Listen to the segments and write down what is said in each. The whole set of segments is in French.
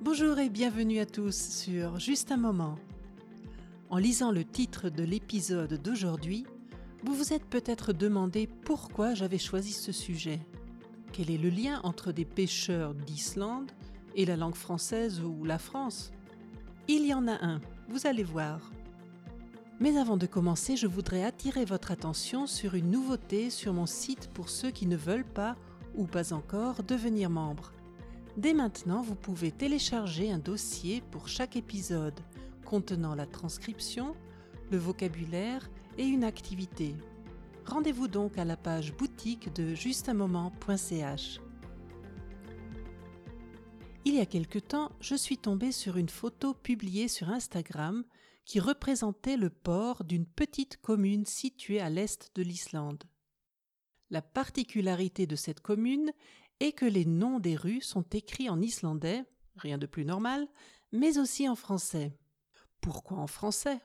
Bonjour et bienvenue à tous sur Juste un moment. En lisant le titre de l'épisode d'aujourd'hui, vous vous êtes peut-être demandé pourquoi j'avais choisi ce sujet. Quel est le lien entre des pêcheurs d'Islande et la langue française ou la France? Il y en a un, vous allez voir. Mais avant de commencer, je voudrais attirer votre attention sur une nouveauté sur mon site pour ceux qui ne veulent pas ou pas encore devenir membre. Dès maintenant, vous pouvez télécharger un dossier pour chaque épisode contenant la transcription, le vocabulaire et une activité. Rendez-vous donc à la page boutique de justunmoment.ch. Il y a quelque temps, je suis tombée sur une photo publiée sur Instagram qui représentait le port d'une petite commune située à l'est de l'Islande. La particularité de cette commune est que les noms des rues sont écrits en islandais, rien de plus normal, mais aussi en français. Pourquoi en français?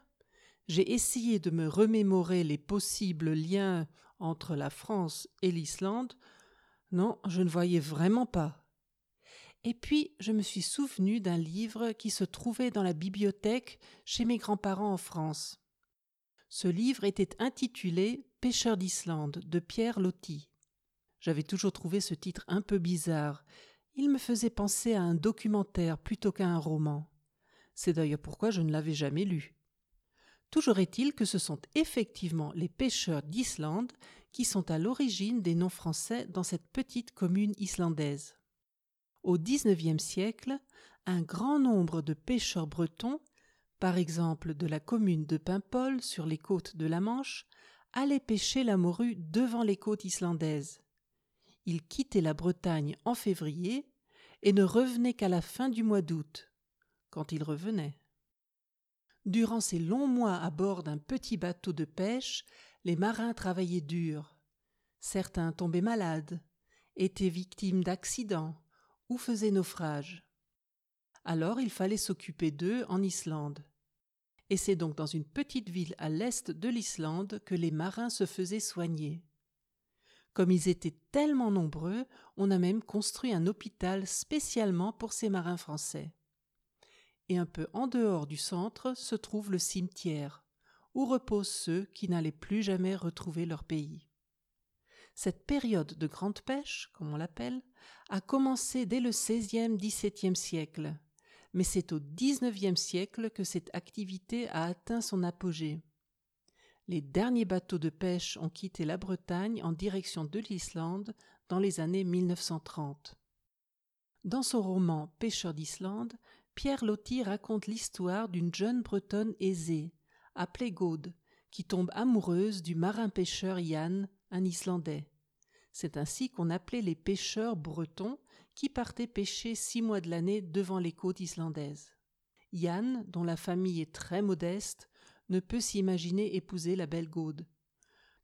J'ai essayé de me remémorer les possibles liens entre la France et l'Islande. Non, je ne voyais vraiment pas. Et puis, je me suis souvenu d'un livre qui se trouvait dans la bibliothèque chez mes grands-parents en France. Ce livre était intitulé Pêcheur d'Islande de Pierre Loti. J'avais toujours trouvé ce titre un peu bizarre. Il me faisait penser à un documentaire plutôt qu'à un roman. C'est d'ailleurs pourquoi je ne l'avais jamais lu. Toujours est-il que ce sont effectivement les pêcheurs d'Islande qui sont à l'origine des noms français dans cette petite commune islandaise. Au XIXe siècle, un grand nombre de pêcheurs bretons, par exemple de la commune de Paimpol sur les côtes de la Manche, allaient pêcher la morue devant les côtes islandaises. Ils quittaient la Bretagne en février et ne revenaient qu'à la fin du mois d'août, quand ils revenaient. Durant ces longs mois à bord d'un petit bateau de pêche, les marins travaillaient dur. Certains tombaient malades, étaient victimes d'accidents ou faisaient naufrage. Alors il fallait s'occuper d'eux en Islande. Et c'est donc dans une petite ville à l'est de l'Islande que les marins se faisaient soigner. Comme ils étaient tellement nombreux, on a même construit un hôpital spécialement pour ces marins français. Et un peu en dehors du centre se trouve le cimetière, où reposent ceux qui n'allaient plus jamais retrouver leur pays. Cette période de grande pêche, comme on l'appelle, a commencé dès le XVIe, XVIIe siècle, mais c'est au XIXe siècle que cette activité a atteint son apogée les derniers bateaux de pêche ont quitté la Bretagne en direction de l'Islande dans les années 1930. Dans son roman Pêcheur d'Islande, Pierre Loti raconte l'histoire d'une jeune bretonne aisée, appelée Gaude, qui tombe amoureuse du marin-pêcheur Yann, un Islandais. C'est ainsi qu'on appelait les pêcheurs bretons qui partaient pêcher six mois de l'année devant les côtes islandaises. Yann, dont la famille est très modeste, ne peut s'imaginer épouser la belle Gaude.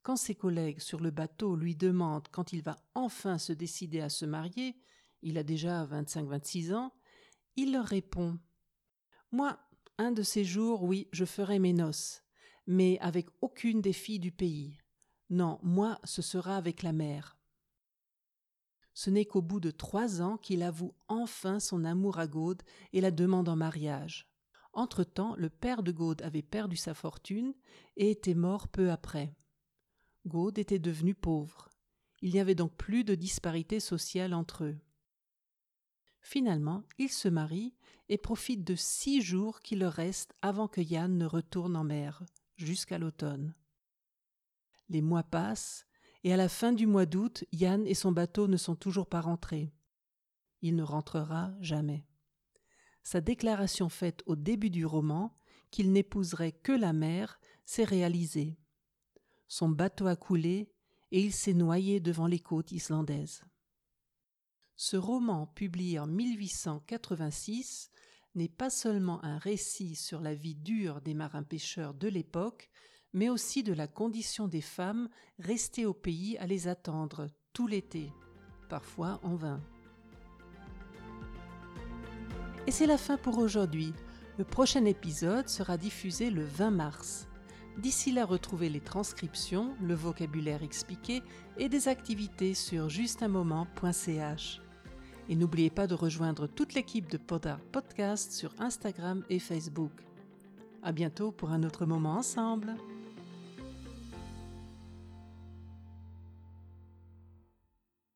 Quand ses collègues sur le bateau lui demandent quand il va enfin se décider à se marier, il a déjà 25-26 ans, il leur répond Moi, un de ces jours, oui, je ferai mes noces, mais avec aucune des filles du pays. Non, moi, ce sera avec la mère. Ce n'est qu'au bout de trois ans qu'il avoue enfin son amour à Gaude et la demande en mariage. Entre-temps, le père de Gaude avait perdu sa fortune et était mort peu après. Gaude était devenu pauvre. Il n'y avait donc plus de disparité sociale entre eux. Finalement, ils se marient et profitent de six jours qui leur restent avant que Yann ne retourne en mer, jusqu'à l'automne. Les mois passent, et à la fin du mois d'août, Yann et son bateau ne sont toujours pas rentrés. Il ne rentrera jamais sa déclaration faite au début du roman, qu'il n'épouserait que la mer, s'est réalisée. Son bateau a coulé et il s'est noyé devant les côtes islandaises. Ce roman, publié en 1886, n'est pas seulement un récit sur la vie dure des marins-pêcheurs de l'époque, mais aussi de la condition des femmes restées au pays à les attendre tout l'été, parfois en vain. Et c'est la fin pour aujourd'hui. Le prochain épisode sera diffusé le 20 mars. D'ici là, retrouvez les transcriptions, le vocabulaire expliqué et des activités sur justunmoment.ch. Et n'oubliez pas de rejoindre toute l'équipe de Podart Podcast sur Instagram et Facebook. À bientôt pour un autre moment ensemble.